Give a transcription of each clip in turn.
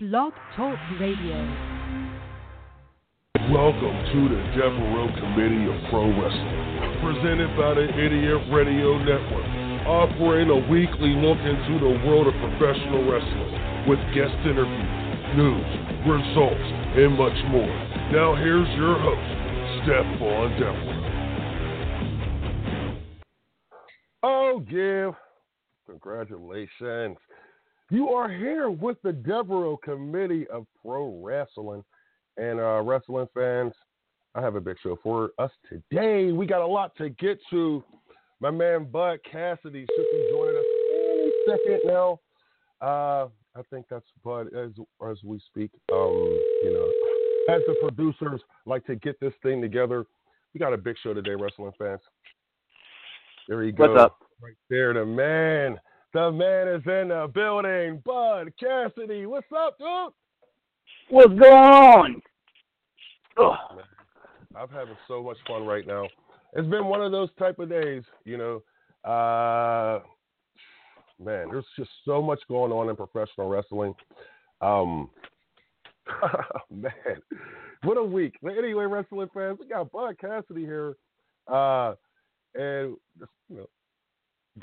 Blog Talk Radio. Welcome to the Devereux Committee of Pro Wrestling, presented by the Idiot Radio Network, offering a weekly look into the world of professional wrestling with guest interviews, news, results, and much more. Now here's your host, Stephon Devereux. Oh, give congratulations. You are here with the Devereux Committee of Pro Wrestling. And uh, wrestling fans, I have a big show for us today. We got a lot to get to. My man Bud Cassidy should be joining us any second now. Uh, I think that's Bud as as we speak. Um, you know, as the producers like to get this thing together, we got a big show today, wrestling fans. There he goes. What's up? Right there, the man. The man is in the building. Bud Cassidy, what's up, dude? What's going on? Ugh. I'm having so much fun right now. It's been one of those type of days, you know. Uh, man, there's just so much going on in professional wrestling. Um, man, what a week. But anyway, wrestling fans, we got Bud Cassidy here, uh, and you know,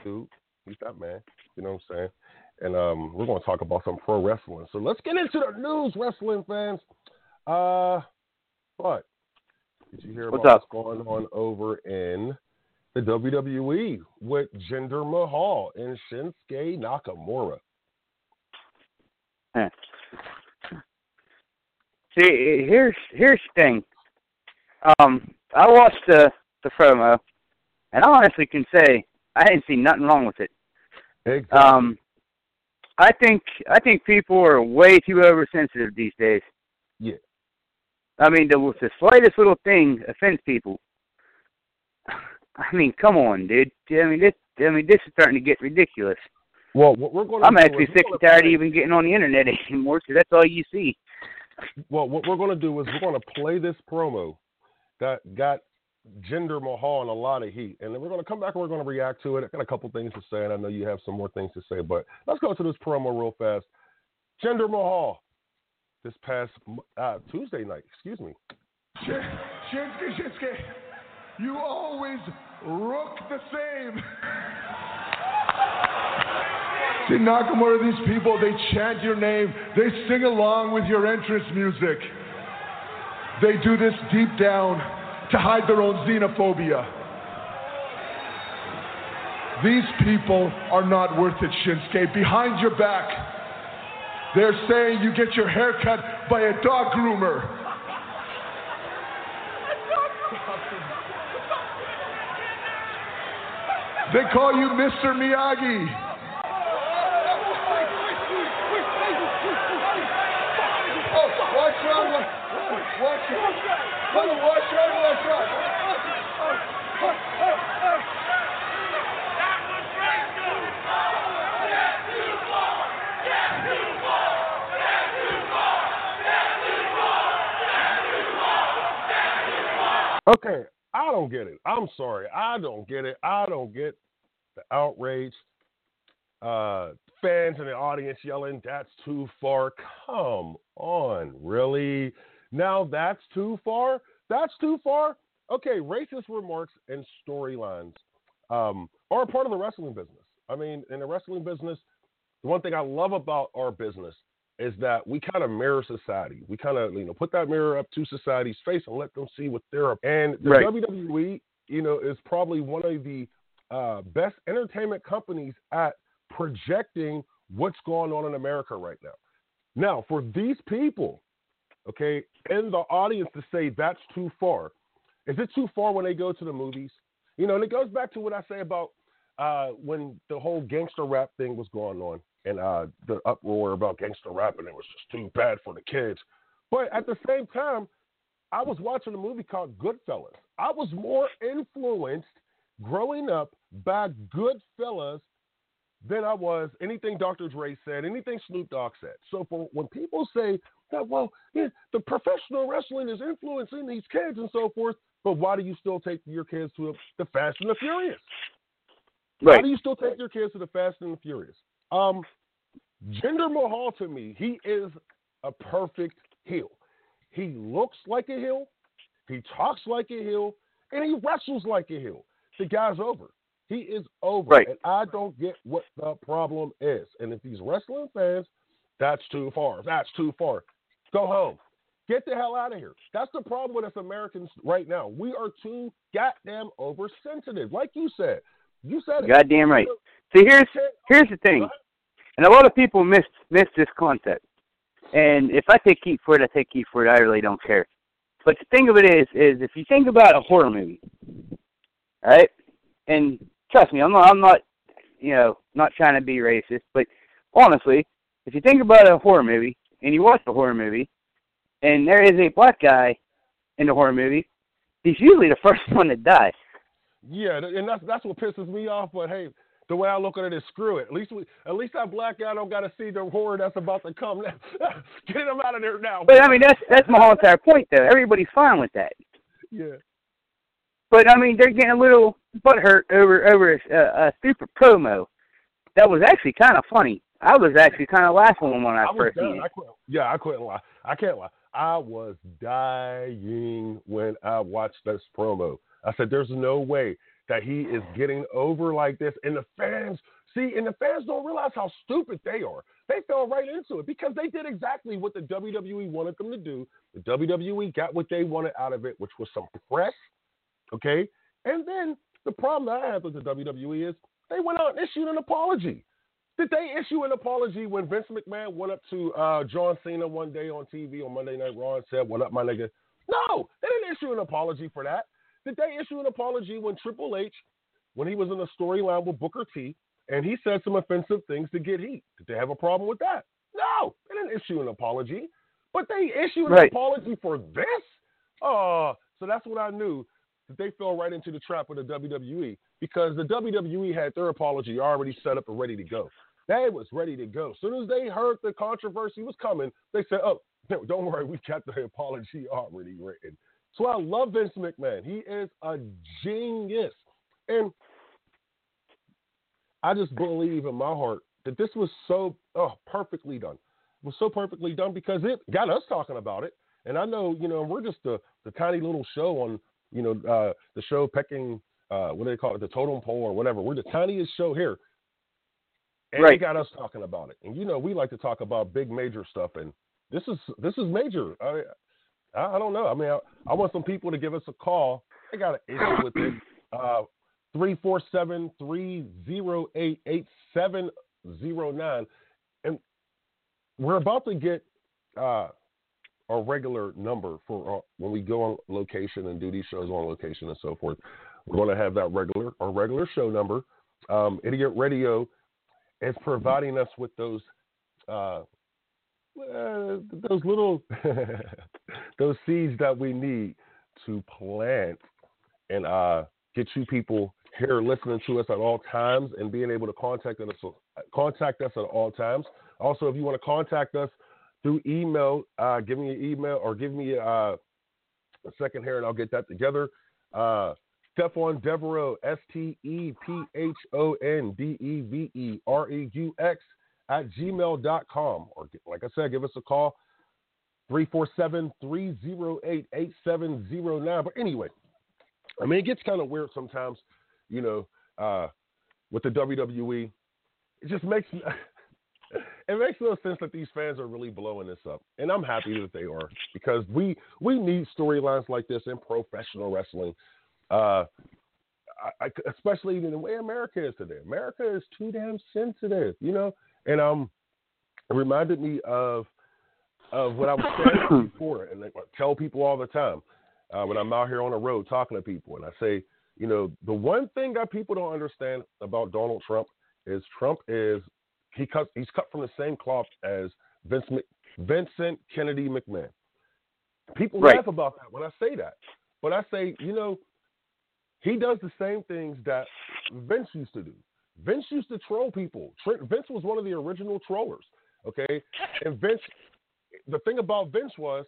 dude, he's that man. You know what I'm saying? And um, we're going to talk about some pro wrestling. So let's get into the news, wrestling fans. Uh, but did you hear What's about up? what's going on over in the WWE with Jinder Mahal and Shinsuke Nakamura? Huh. See, here's here's the thing. Um, I watched the the promo, and I honestly can say I didn't see nothing wrong with it. Exactly. Um, I think I think people are way too oversensitive these days. Yeah. I mean, the the slightest little thing offends people. I mean, come on, dude. I mean, this I mean this is starting to get ridiculous. well, what we're going to I'm actually sick and tired of even getting on the internet anymore, because that's all you see. Well, what we're going to do is we're going to play this promo that got Jinder Mahal in a lot of heat, and then we're going to come back and we're going to react to it. I got a couple things to say, and I know you have some more things to say, but let's go to this promo real fast. Jinder Mahal, this past uh, Tuesday night, excuse me. Shin- Shinsuke, Shinsuke, you always look the same. See, Nakamura, these people, they chant your name, they sing along with your entrance music. They do this deep down to hide their own xenophobia. These people are not worth it, Shinsuke. Behind your back, they're saying you get your hair cut by a dog groomer. They call you Mr. Miyagi. Oh, watch out, watch, out. Okay, I don't get it. I'm sorry. I don't get it. I don't get the outrage. Uh, fans in the audience yelling, that's too far. Come on, really? Now that's too far? That's too far? Okay, racist remarks and storylines um, are a part of the wrestling business. I mean, in the wrestling business, the one thing I love about our business is that we kind of mirror society. We kind of, you know, put that mirror up to society's face and let them see what they're up. And the Right. WWE, you know, is probably one of the uh, best entertainment companies at projecting what's going on in America right now. Now, for these people, okay, in the audience to say that's too far, is it too far when they go to the movies? You know, and it goes back to what I say about uh, when the whole gangster rap thing was going on and uh, the uproar about gangster rap and it was just too bad for the kids. But at the same time, I was watching a movie called Goodfellas. I was more influenced growing up by Goodfellas than I was anything Dr. Dre said, anything Snoop Dogg said. So for when people say that, well, yeah, the professional wrestling is influencing these kids and so forth, but why do you still take your kids to the Fast and the Furious? Why do you still take your kids to the Fast and the Furious? Um, Jinder Mahal to me, he is a perfect heel. He looks like a heel, he talks like a heel, and he wrestles like a heel. The guy's over. He is over. Right. And I don't get what the problem is. And if these wrestling fans, that's too far. That's too far. Go home. Get the hell out of here. That's the problem with us Americans right now. We are too goddamn oversensitive. Like you said. You said it. Goddamn right. See, here's here's the thing, and a lot of people miss miss this concept. And if I take heat for it, I take heat for it. I really don't care. But the thing of it is, is if you think about a horror movie, right? And trust me, I'm not, I'm not, you know, not trying to be racist, but honestly, if you think about a horror movie and you watch the horror movie, and there is a black guy in the horror movie, he's usually the first one to die. Yeah, and that's that's what pisses me off. But hey, the way I look at it is screw it. At least we, at least that black guy don't got to see the horror that's about to come. Get him out of there now. But I mean, that's that's my whole entire point, though. Everybody's fine with that. Yeah. But I mean, they're getting a little butthurt over over a, a stupid promo that was actually kind of funny. I was actually kind of laughing when I, I first seen I quit. Yeah, I couldn't lie. I can't lie. I was dying when I watched this promo. I said, "There's no way that he is getting over like this." And the fans see, and the fans don't realize how stupid they are. They fell right into it because they did exactly what the WWE wanted them to do. The WWE got what they wanted out of it, which was some press. Okay, and then the problem that I have with the WWE is they went out and issued an apology. Did they issue an apology when Vince McMahon went up to uh, John Cena one day on TV on Monday Night Raw and said, "What up, my nigga?" No, they didn't issue an apology for that. Did they issue an apology when Triple H, when he was in a storyline with Booker T, and he said some offensive things to get heat? Did they have a problem with that? No, they didn't issue an apology. But they issued an Right. apology for this? Oh, so that's what I knew that they fell right into the trap of the WWE because the WWE had their apology already set up and ready to go. They was ready to go. As soon as they heard the controversy was coming, they said, "Oh, don't worry, we got the apology already written." So I love Vince McMahon. He is a genius, and I just believe in my heart that this was so oh perfectly done. It was so perfectly done because it got us talking about it. And I know, you know, we're just the the tiny little show on, you know, uh, the show pecking, uh, what do they call it, the totem pole or whatever. We're the tiniest show here, and it Right. got us talking about it. And you know, we like to talk about big major stuff, and this is this is major. I I, I don't know. I mean, I, I want some people to give us a call. They got an issue with it. Uh, 347 308 8709. And we're about to get uh, a regular number for uh, when we go on location and do these shows on location and so forth. We're going to have that regular, our regular show number. Um, Idiot Radio is providing us with those. Uh, uh, those little those seeds that we need to plant and uh, get you people here listening to us at all times and being able to contact us contact us at all times. Also, if you want to contact us through email, uh, give me an email or give me uh, a second here and I'll get that together. Stephon Devereux, S T E P H O N D E V E R E U X at gmail.com. Or, like I said, give us a call 347 308 8709. But anyway, I mean, it gets kind of weird sometimes, you know, uh, with the WWE. It just makes it makes no sense that these fans are really blowing this up, and I'm happy that they are because we we need storylines like this in professional wrestling, uh, I, I, especially in the way America is today. America is too damn sensitive, you know, and um, it reminded me of of what I was saying before, and I tell people all the time uh, when I'm out here on the road talking to people, and I say, you know, the one thing that people don't understand about Donald Trump is Trump is he cut he's cut from the same cloth as Vince Vincent Kennedy McMahon. People Right. laugh about that when I say that, but I say, you know, he does the same things that Vince used to do. Vince used to troll people. Vince was one of the original trollers. Okay, and Vince, the thing about Vince was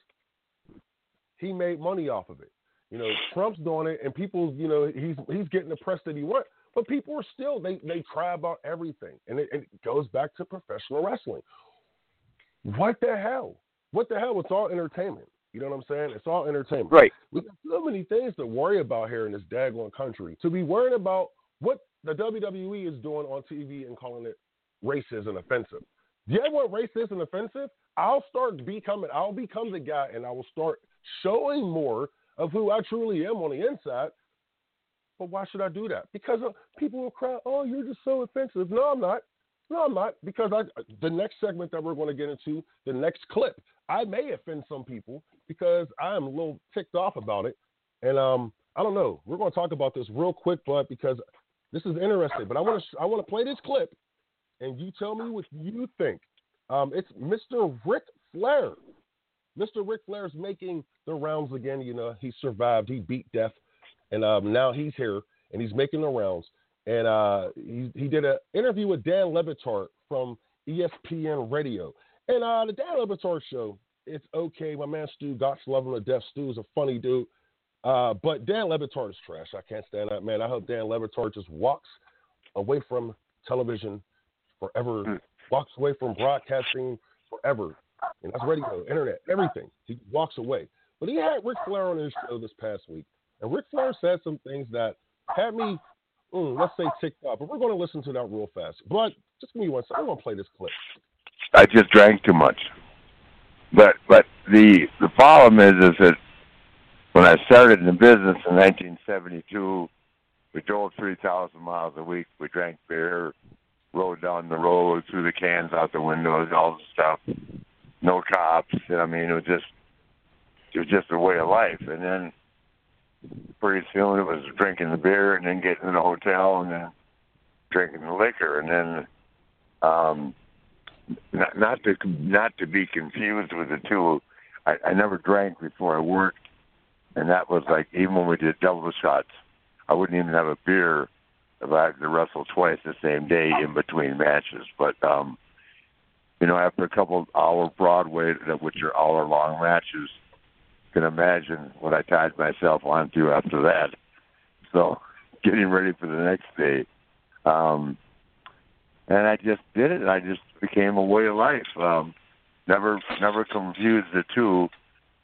he made money off of it. You know, Trump's doing it, and people, you know, he's he's getting the press that he wants. But people are still they they cry about everything, and it, it goes back to professional wrestling. What the hell? what the hell? It's all entertainment. You know what I'm saying? It's all entertainment. Right. We got so many things to worry about here in this daggone country. To be worried about what the WWE is doing on TV and calling it racist and offensive. Yeah, what racist and offensive? I'll start becoming. I'll become the guy, and I will start showing more of who I truly am on the inside. But why should I do that? Because uh, people will cry, "Oh, you're just so offensive." No, I'm not. No, I'm not. Because I, the next segment that we're going to get into, the next clip, I may offend some people because I am a little ticked off about it. And um, I don't know. We're going to talk about this real quick, but because this is interesting. But I want to I want to play this clip, and you tell me what you think. Um, it's Mr. Ric Flair. Mr. Ric Flair is making the rounds again. You know, he survived. He beat death, and um, now he's here and he's making the rounds. And uh, he he did an interview with Dan Le Batard from ESPN Radio. And uh, the Dan Le Batard show, it's okay. My man Stu, God's love him to death. Stu is a funny dude. Uh, but Dan Le Batard is trash. I can't stand that man. I hope Dan Le Batard just walks away from television forever, mm. walks away from broadcasting forever. And that's radio, internet, everything. He walks away. But he had Ric Flair on his show this past week. And Ric Flair said some things that had me, mm, let's say, off. But we're going to listen to that real fast. But just give me one second. I'm going to play this clip. I just drank too much. But but the the problem is is that when I started in the business in 1972, we drove 3,000 miles a week. We drank beer, rode down the road, threw the cans out the windows, all the stuff. No cops. I mean, it was just it was just a way of life. And then pretty soon it was drinking the beer and then getting in the hotel and then drinking the liquor and then um not, not to not to be confused with the two. I, I never drank before I worked, and that was like even when we did double shots, I wouldn't even have a beer if I had to wrestle twice the same day in between matches. But um, you know, after a couple of hour Broadway, which are hour long matches, can imagine what I tied myself onto after that. So, getting ready for the next day. Um, and I just did it. I just became a way of life. Um, never, never confused the two.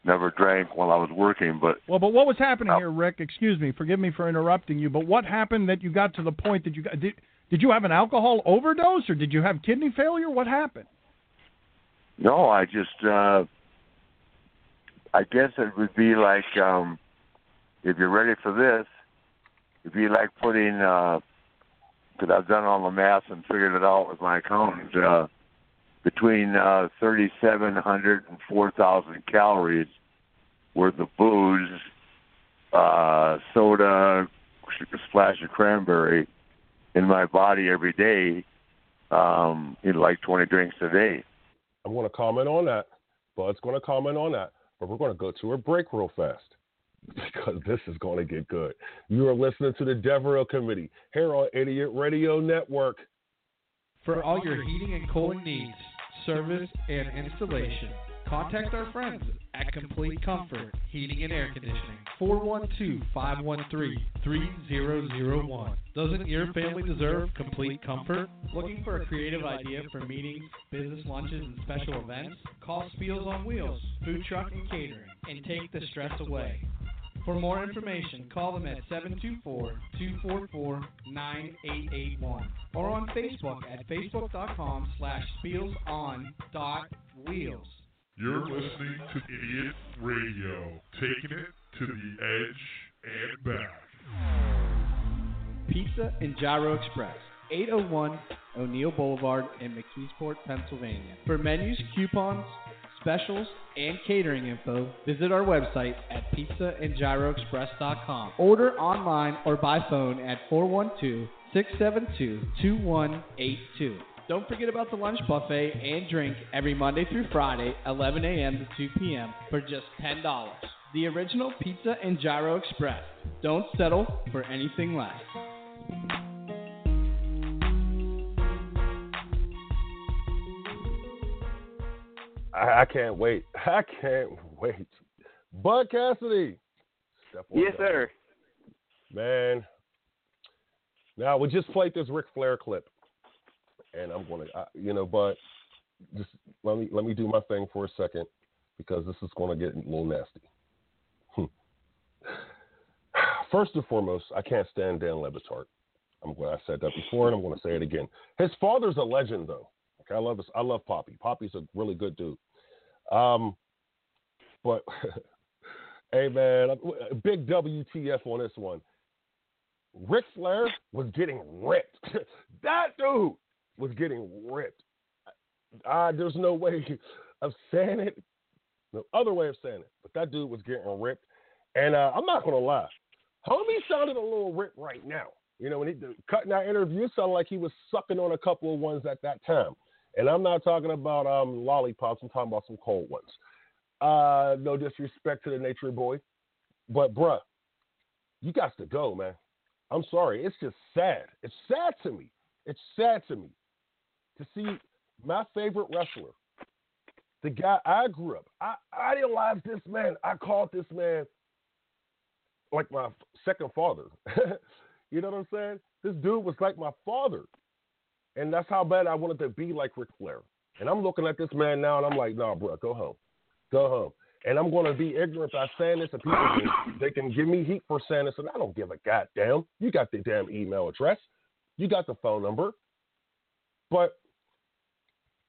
Never drank while I was working, but well, but what was happening here, Ric? Excuse me, forgive me for interrupting you, but what happened that you got to the point that you got did? Did you have an alcohol overdose, or did you have kidney failure? What happened? No, I just, uh, I guess it would be like, um, if you're ready for this, it'd be like putting uh, because I've done all the math and figured it out with my accountant. Uh, between uh, 3,700 and 4,000 calories worth of booze, uh, soda, a splash of cranberry in my body every day, um, in like 20 drinks a day. I'm going to comment on that. Bud's going to comment on that. But we're going to go to a break real fast. because this is going to get good. You are listening to the Devereux Committee here on Idiot Radio Network. For all your heating and cooling needs, service, and installation, contact our friends at Complete Comfort Heating and Air Conditioning. 412-513-3001. Doesn't your family deserve complete comfort? Looking for a creative idea for meetings, business lunches, and special events? Call Spiels on Wheels, Food Truck and Catering, and take the stress away. For more information, call them at 724-244-9881 or on Facebook at facebook.com slash spielson.wheels. You're listening to Idiot Radio, taking it to the edge and back. Pizza and Gyro Express, 801 O'Neill Boulevard in McKeesport, Pennsylvania. For menus, coupons, specials, and catering info, visit our website at pizzaandgyroexpress.com. Order online or by phone at 412 672 2182. Don't forget about the lunch buffet and drink every Monday through Friday, 11 a.m. to 2 p.m. for just $10. The original Pizza and Gyro Express. Don't settle for anything less. I, I can't wait. I can't wait. Bud Cassidy. yes, sir. Man. Now we just played this Ric Flair clip, and I'm gonna, I, you know, but just let me let me do my thing for a second. because this is going to get a little nasty. Hmm. First and foremost, I can't stand Dan Le Batard. I'm glad I said that before, and I'm going to say it again. His father's a legend, though. Okay, I love this. I love Poppy. Poppy's a really good dude. Um, but hey, man, big WTF on this one. Ric Flair was getting ripped. that dude was getting ripped. Uh, there's no way of saying it, no other way of saying it. But that dude was getting ripped. And uh, I'm not going to lie. Homie sounded a little ripped right now. You know, when he cutting that interview, sounded like he was sucking on a couple of ones at that time. And I'm not talking about um, lollipops. I'm talking about some cold ones. Uh, no disrespect to the Nature Boy, but bruh, you got to go, man. I'm sorry. It's just sad. It's sad to me. It's sad to me to see my favorite wrestler, the guy I grew up. I idolized this man. I called this man like my second father. you know what I'm saying? This dude was like my father. And that's how bad I wanted to be like Ric Flair. And I'm looking at this man now and I'm like, nah, bro, go home. Go home. And I'm going to be ignorant by saying this, and people can, they can give me heat for saying this, and I don't give a goddamn. You got the damn email address, you got the phone number, but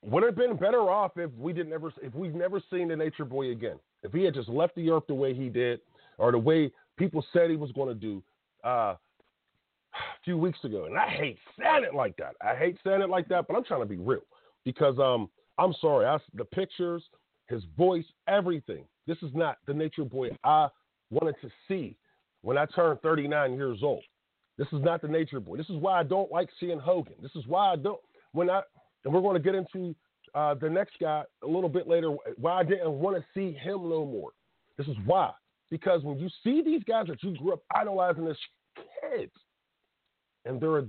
would have been better off if we didn't ever, if we've never seen the Nature Boy again? If he had just left the earth the way he did, or the way people said he was going to do uh, a few weeks ago, and I hate saying it like that. I hate saying it like that, but I'm trying to be real because um, I'm sorry. I, the pictures, his voice, everything. This is not the Nature Boy I wanted to see when I turned 39 years old. This is not the Nature Boy. This is why I don't like seeing Hogan. This is why I don't when I and we're going to get into uh, the next guy a little bit later. Why I didn't want to see him no more. This is why because when you see these guys that you grew up idolizing as kids, and they're a,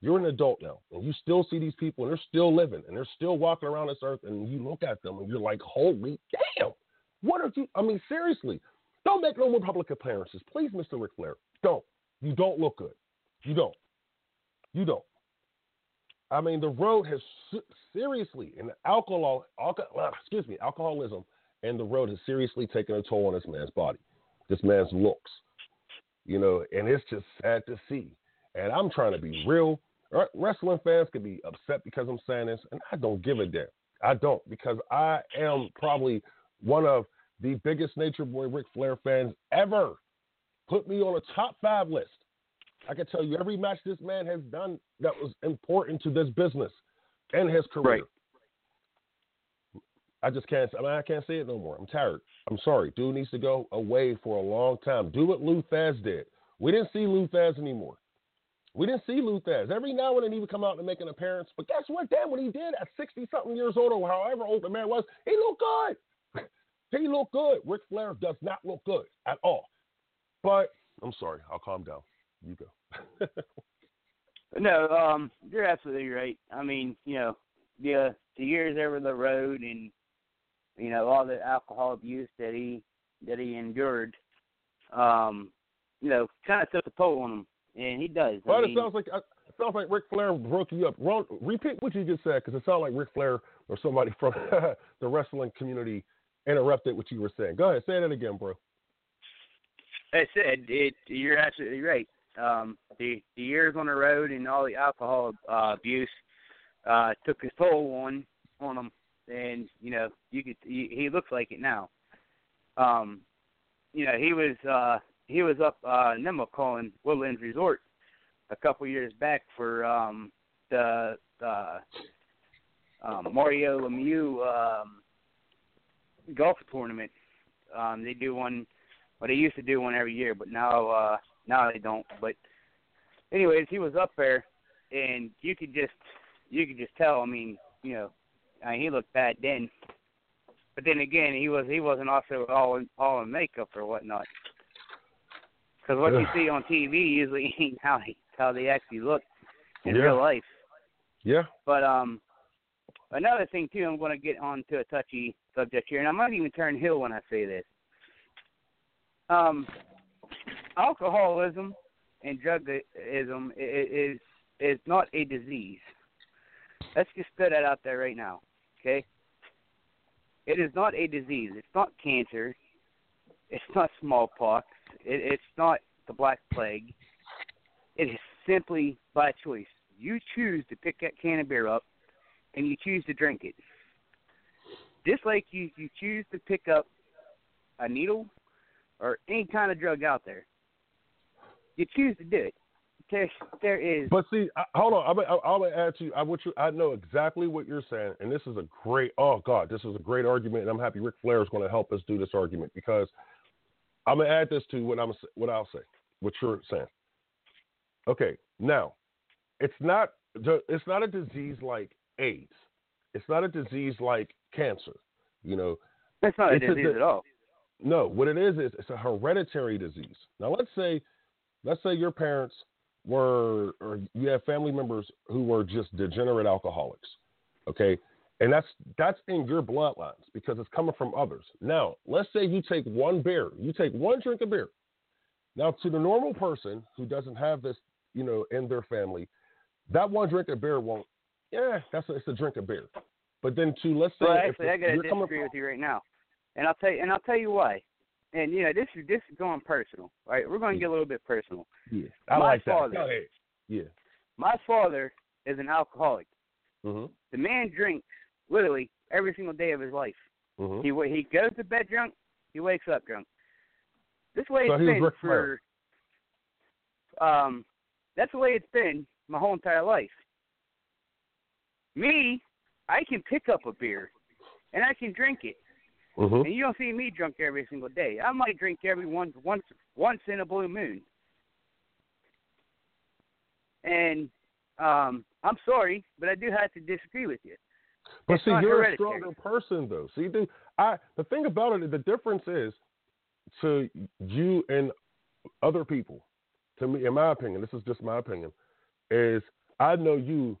you're an adult now, and you still see these people, and they're still living, and they're still walking around this earth, and you look at them, and you're like, holy damn, what are you? I mean, seriously, don't make no more public appearances, please, Mr. Ric Flair. Don't. You don't look good. You don't. You don't. I mean, the road has seriously, and alcohol, alcohol, uh, excuse me, alcoholism, and the road has seriously taken a toll on this man's body, this man's looks, you know, and it's just sad to see. And I'm trying to be real. Wrestling fans could be upset because I'm saying this, and I don't give a damn. I don't because I am probably one of the biggest Nature Boy Ric Flair fans ever. Put me on a top five list. I can tell you every match this man has done that was important to this business and his career. Right. I just can't. I mean, I can't say it no more. I'm tired. I'm sorry. Dude needs to go away for a long time. Do what Lou Thesz did. We didn't see Lou Thesz anymore. We didn't see Lou Thesz. Every now and then he would come out and make an appearance. But guess what? Damn, what he did at 60 something years old or however old the man was, he looked good. he looked good. Ric Flair does not look good at all. But I'm sorry. I'll calm down. You go. no, um, you're absolutely right. I mean, you know, the the years over the road and you know all the alcohol abuse that he that he endured, um, you know, kind of took a toll on him and he does. But I it sounds like it sounds like Ric Flair broke you up. Ron, repeat what you just said because it sounded like Ric Flair or somebody from the wrestling community interrupted what you were saying. Go ahead, say that again, bro. I said it. You're absolutely right. Um, the the years on the road and all the alcohol uh, abuse uh, took its toll on on him, and you know you could he, he looks like it now. Um, you know he was uh, he was up uh Nemacolin Woodlands Resort a couple years back for um the uh um Mario Lemieux um golf tournament. Um they do one well they used to do one every year, but now uh now they don't. But anyways, he was up there and you could just you could just tell, I mean, you know, I mean, he looked bad then. But then again, he was he wasn't also all in, all in makeup or whatnot. Because what you see on TV usually ain't how they, how they actually look in yeah. real life. Yeah. But um, another thing too, I'm going to get on to a touchy subject here, and I might even turn heel when I say this. Um, alcoholism and drugism is is not a disease. Let's just put that out there right now, okay? It is not a disease. It's not cancer. It's not smallpox. It, it's not the Black Plague. It is simply by choice. You choose to pick that can of beer up, and you choose to drink it. Just like you, you choose to pick up a needle or any kind of drug out there. You choose to do it. There, there is. But see, I, hold on. I'm, gonna add to you. I want you. I know exactly what you're saying, and this is a great. Oh God, this is a great argument, and I'm happy Ric Flair is going to help us do this argument because I'm gonna add this to what I'm what I'll say. What you're saying. Okay, now it's not it's not a disease like AIDS. It's not a disease like cancer. You know, That's not a It's a disease di- at all. no, what it is is it's a hereditary disease. Now let's say let's say your parents were or you have family members who were just degenerate alcoholics. Okay? And that's that's in your bloodlines because it's coming from others. Now, let's say you take one beer, you take one drink of beer. Now to the normal person who doesn't have this, you know, in their family, that one drink of beer won't yeah, that's a, it's a drink of beer. But then to let's say Well, if actually, I gotta you're coming disagree with you right now, and I'll tell you, and I'll tell you why. And you know, this is this is going personal, right? We're going to get a little bit personal. Yeah. I My like that. father- Go ahead. Yeah. My father is an alcoholic. Mhm. The man drinks literally every single day of his life. Mhm. He he goes to bed drunk. He wakes up drunk. This way So it's been for. Flair. Um, that's the way it's been my whole entire life. Me, I can pick up a beer, and I can drink it. Mhm. And you don't see me drunk every single day. I might drink every once once once in a blue moon. And um I'm sorry, but I do have to disagree with you. But It's see, you're a stronger person, though. See, dude, I the thing about it, the difference is to you and other people. To me, in my opinion, this is just my opinion, is I know you,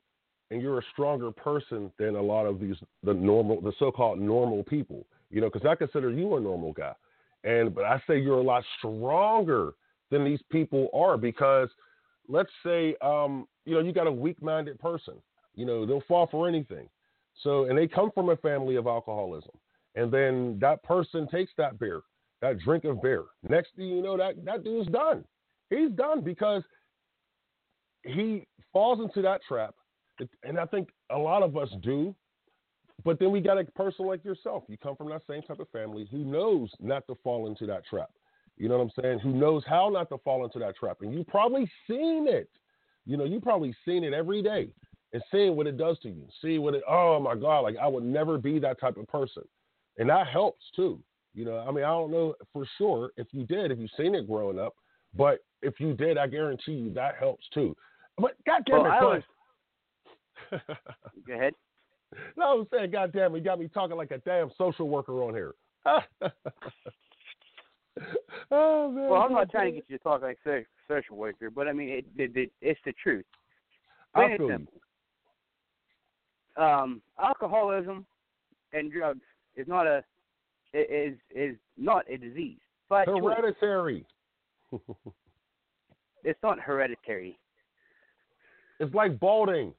and you're a stronger person than a lot of these the normal, the so-called normal people. You know, because I consider you a normal guy, and but I say you're a lot stronger than these people are because let's say um, you know you got a weak-minded person. You know, they'll fall for anything. So, and they come from a family of alcoholism. And then that person takes that beer, that drink of beer. Next thing you know, that, that dude's done. He's done because he falls into that trap. And I think a lot of us do. But then we got a person like yourself. You come from that same type of family who knows not to fall into that trap. You know what I'm saying? Who knows how not to fall into that trap. And you probably seen it. You know, you probably seen it every day and seeing what it does to you. See what it oh my God, like I would never be that type of person. And that helps too. You know, I mean, I don't know for sure if you did, if you've seen it growing up, but if you did, I guarantee you that helps too. But God damn Well, it, I was- Go ahead. no, I'm saying, God damn you got me talking like a damn social worker on here. oh man. Well, I'm not trying to get you to talk like a social worker, but I mean, it, it, it it's the truth. I feel you. Um, alcoholism and drugs is not a is is not a disease. But Hereditary. it's not hereditary. It's like balding.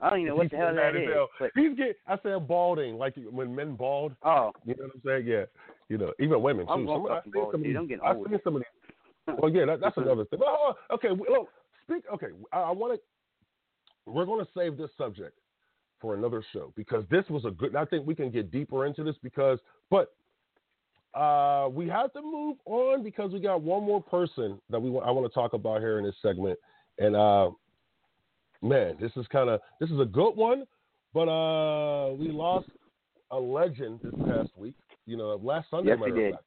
I don't even know what the hell that is. hell. But He's get. I said balding, like when men bald. oh, You know what I'm saying? Yeah. You know, even women too. I'm Some- I seen bald, some of dude. these- I'm getting I've seen some of these. Well, yeah, that, that's another thing. But, on. okay, look, speak. Okay, I, I want to. We're going to save this subject for another show because this was a good. I think we can get deeper into this because, but uh, we have to move on because we got one more person that we want. I want to talk about here in this segment, and uh, man, this is kind of this is a good one, but uh, we lost a legend this past week. You know, last Sunday. Yes, we did. fact.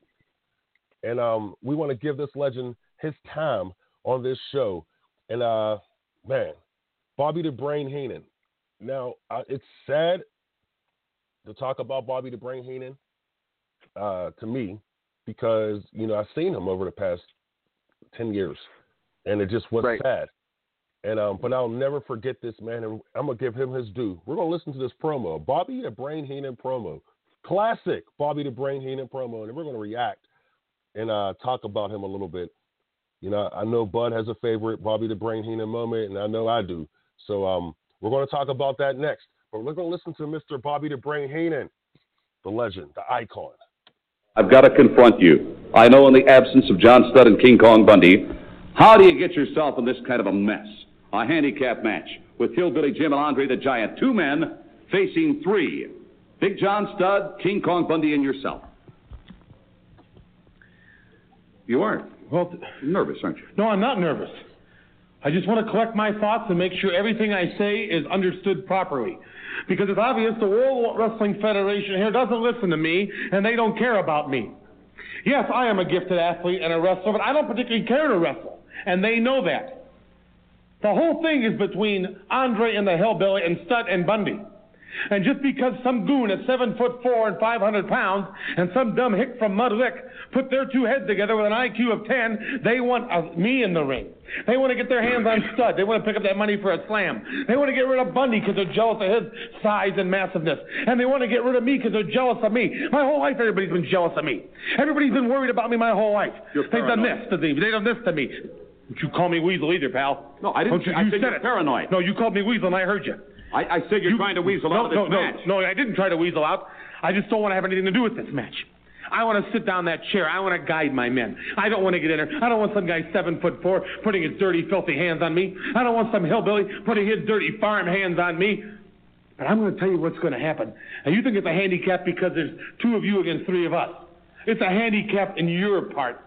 And um, we want to give this legend his time on this show. And uh, man, Bobby the Brain Heenan. Now, uh, it's sad to talk about Bobby the Brain Heenan uh, to me because you know I've seen him over the past ten years, and it just was Right. sad. And um, but I'll never forget this man, and I'm gonna give him his due. We're gonna listen to this promo, Bobby the Brain Heenan promo, classic Bobby the Brain Heenan promo, and we're gonna react and uh, talk about him a little bit. You know, I know Bud has a favorite Bobby the Brain Heenan moment, and I know I do. So um, we're going to talk about that next. But we're going to listen to Mr. Bobby the Brain Heenan, the legend, the icon. I've got to confront you. I know in the absence of John Studd and King Kong Bundy, how do you get yourself in this kind of a mess? A handicap match with Hillbilly Jim and Andre the Giant, two men facing three. Big John Studd, King Kong Bundy, and yourself. You aren't. Well, nervous, aren't you? No, I'm not nervous. I just want to collect my thoughts and make sure everything I say is understood properly. Because it's obvious the World Wrestling Federation here doesn't listen to me and they don't care about me. Yes, I am a gifted athlete and a wrestler, but I don't particularly care to wrestle. And they know that. The whole thing is between Andre and the Hillbilly and Studd and Bundy. And just because some goon at seven foot four and 500 pounds and some dumb hick from Mud Lick put their two heads together with an IQ of 10, they want uh, me in the ring. They want to get their hands on Studd. They want to pick up that money for a slam. They want to get rid of Bundy because they're jealous of his size and massiveness. And they want to get rid of me because they're jealous of me. My whole life, everybody's been jealous of me. Everybody's been worried about me my whole life. You're They've done this to me. They've done this to me. Don't you call me Weasel either, pal. No, I didn't. You, I you said said you're it. paranoid. No, you called me Weasel and I heard you. I, I said you're trying to weasel no, out of this no, match. No, no, I didn't try to weasel out. I just don't want to have anything to do with this match. I want to sit down that chair. I want to guide my men. I don't want to get in there. I don't want some guy seven foot four putting his dirty, filthy hands on me. I don't want some hillbilly putting his dirty farm hands on me. But I'm going to tell you what's going to happen. And you think it's a handicap because there's two of you against three of us. It's a handicap in your part.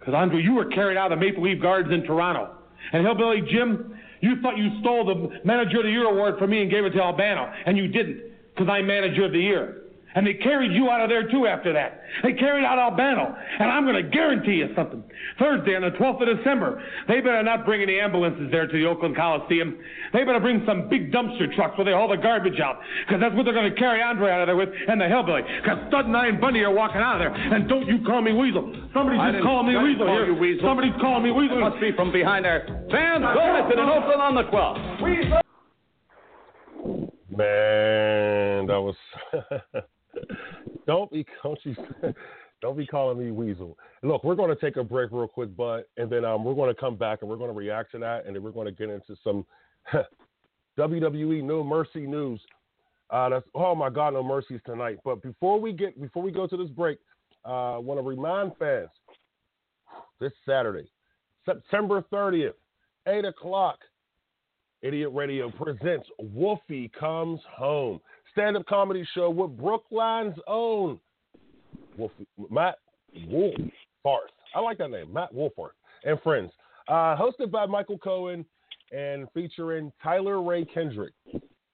Because, Andre, you were carried out of Maple Leaf Gardens in Toronto. And Hillbilly Jim, you thought you stole the Manager of the Year award from me and gave it to Albano. And you didn't, because I'm Manager of the Year. And they carried you out of there, too, after that. They carried out Albano. And I'm going to guarantee you something. Thursday, on the 12th of December, they better not bring any ambulances there to the Oakland Coliseum. They better bring some big dumpster trucks where they haul the garbage out. Because that's what they're going to carry Andre out of there with and the Hillbilly. Because Studd and I and Bundy are walking out of there. And don't you call me Weasel. Somebody just didn't- call me Weasel call here. you Weasel. Somebody's calling me Weasel. It must be from behind there. Fans, go listen in Oakland on the 12th. Weasel. Man, that was. don't be don't you don't be calling me Weasel. Look, we're going to take a break real quick, but and then um, we're going to come back and we're going to react to that, and then we're going to get into some WWE No Mercy news. Uh, that's oh my God, No Mercies tonight. But before we get before we go to this break, uh, I want to remind fans this Saturday, September 30th, eight o'clock. Idiot Radio presents Wolfie Comes Home, stand up comedy show with Brookline's own Wolfie, Matt Wolfarth. I like that name, Matt Wolfarth, and friends. Uh, hosted by Michael Cohen and featuring Tyler Ray Kendrick.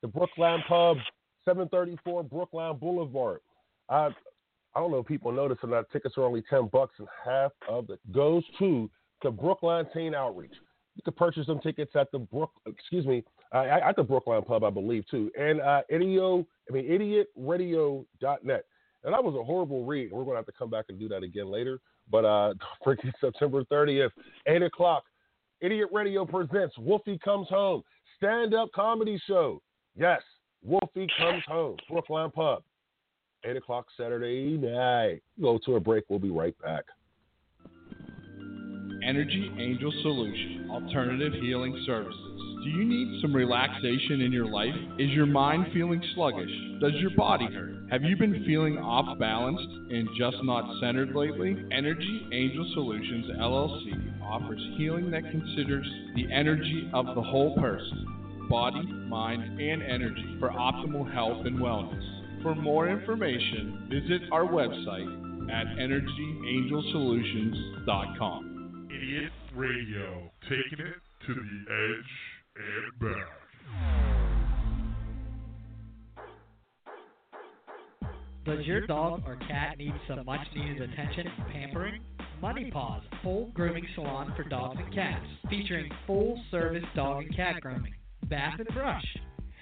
The Brookline Pub, 734 Brookline Boulevard. I, I don't know if people notice or not, tickets are only 10 bucks, and half of it goes to the Brookline Teen Outreach. You can purchase them tickets at the Brook, excuse me, uh, at the Brookline Pub, I believe too, and uh, idio, I mean idiotradio.net. And that was a horrible read. We're going to have to come back and do that again later. But uh, don't September 30th, eight o'clock. Idiot Radio presents Wolfie Comes Home, stand-up comedy show. Yes, Wolfie Comes Home, Brookline Pub, eight o'clock Saturday night. Go to a break. We'll be right back. Energy Angel Solution, alternative healing services. Do you need some relaxation in your life? Is your mind feeling sluggish? Does your body hurt? Have you been feeling off balance and just not centered lately? Energy Angel Solutions LLC offers healing that considers the energy of the whole person body, mind, and energy for optimal health and wellness. For more information, visit our website at energyangelsolutions.com. Idiot Radio, taking it to the edge and back. Does your dog or cat need some much needed attention and pampering? Muddy Paws, full grooming salon for dogs and cats, featuring full service dog and cat grooming, bath and brush,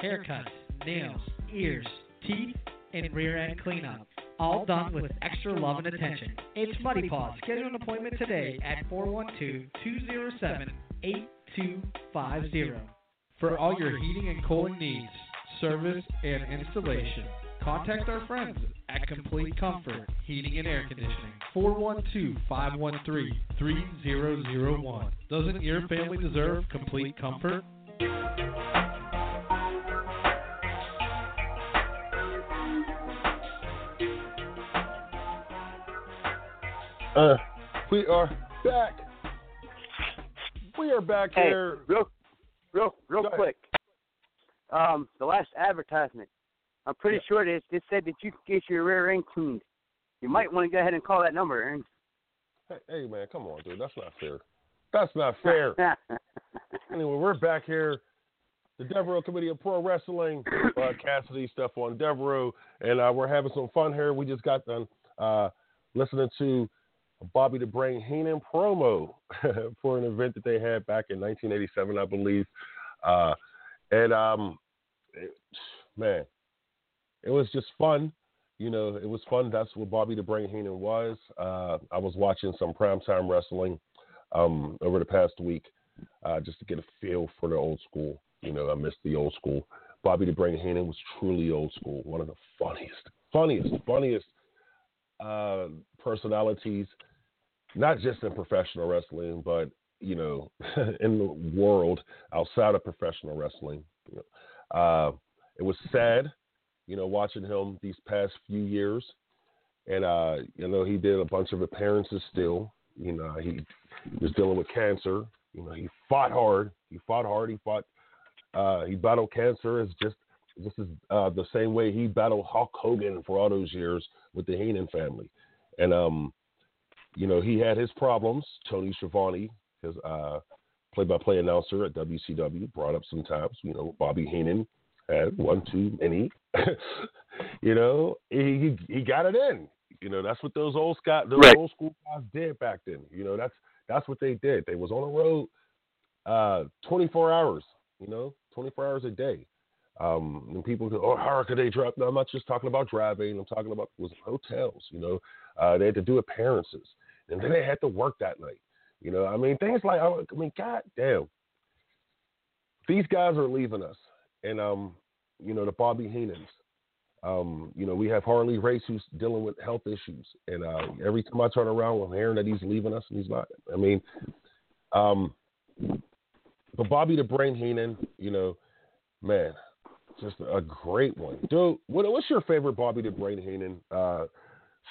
haircuts, nails, ears, teeth, and rear end cleanup. All done with extra love and attention. It's Muddy Paws. Schedule an appointment today at 6250 for all your heating and cooling needs, service, and installation. Contact our friends at Complete Comfort Heating and Air Conditioning, 412 513 3001. Doesn't your family deserve complete comfort? Uh, we are back are back Hey, here. real, real, real quick. Um, the last advertisement. I'm pretty sure it, it said that you could get your rear end cleaned. You might want to go ahead and call that number, Aaron. Hey, hey, man, come on, dude. That's not fair. That's not fair. anyway, we're back here. The Devereux Committee of Pro Wrestling, uh, Cassidy, Stephon Devereux, and uh, we're having some fun here. We just got done uh, listening to Bobby the Brain Heenan promo for an event that they had back in 1987, I believe. Uh, and um, it, man, it was just fun. You know, it was fun. That's what Bobby the Brain Heenan was. Uh, I was watching some primetime wrestling um, over the past week uh, just to get a feel for the old school. You know, I missed the old school. Bobby the Brain Heenan was truly old school. One of the funniest, funniest, funniest uh, personalities, not just in professional wrestling, but you know, in the world outside of professional wrestling. Uh, it was sad, you know, watching him these past few years, and uh, you know, he did a bunch of appearances still. You know, he was dealing with cancer. You know, he fought hard. He fought hard. He fought. Uh, he battled cancer as just this is uh, the same way he battled Hulk Hogan for all those years with the Heenan family, and um, you know, he had his problems. Tony Schiavone, his uh, play-by-play announcer at WCW, brought up sometimes. You know, Bobby Heenan had one too many. you know, he, he he got it in. You know, that's what those old Scott, those Right. old school guys did back then. You know, that's that's what they did. They was on the road uh 24 hours. You know, 24 hours a day. Um, and people go, oh, how could they drive? No, I'm not just talking about driving. I'm talking about was hotels. You know, uh, they had to do appearances, and then they had to work that night. You know, I mean, things like I mean, god damn, these guys are leaving us, and um, you know, the Bobby Heenans. Um, you know, we have Harley Race who's dealing with health issues, and uh, every time I turn around, I'm hearing that he's leaving us, and he's not. I mean, um, but Bobby the Brain Heenan, you know, man, just a great one, dude. What, what's your favorite Bobby the Brain Heenan uh,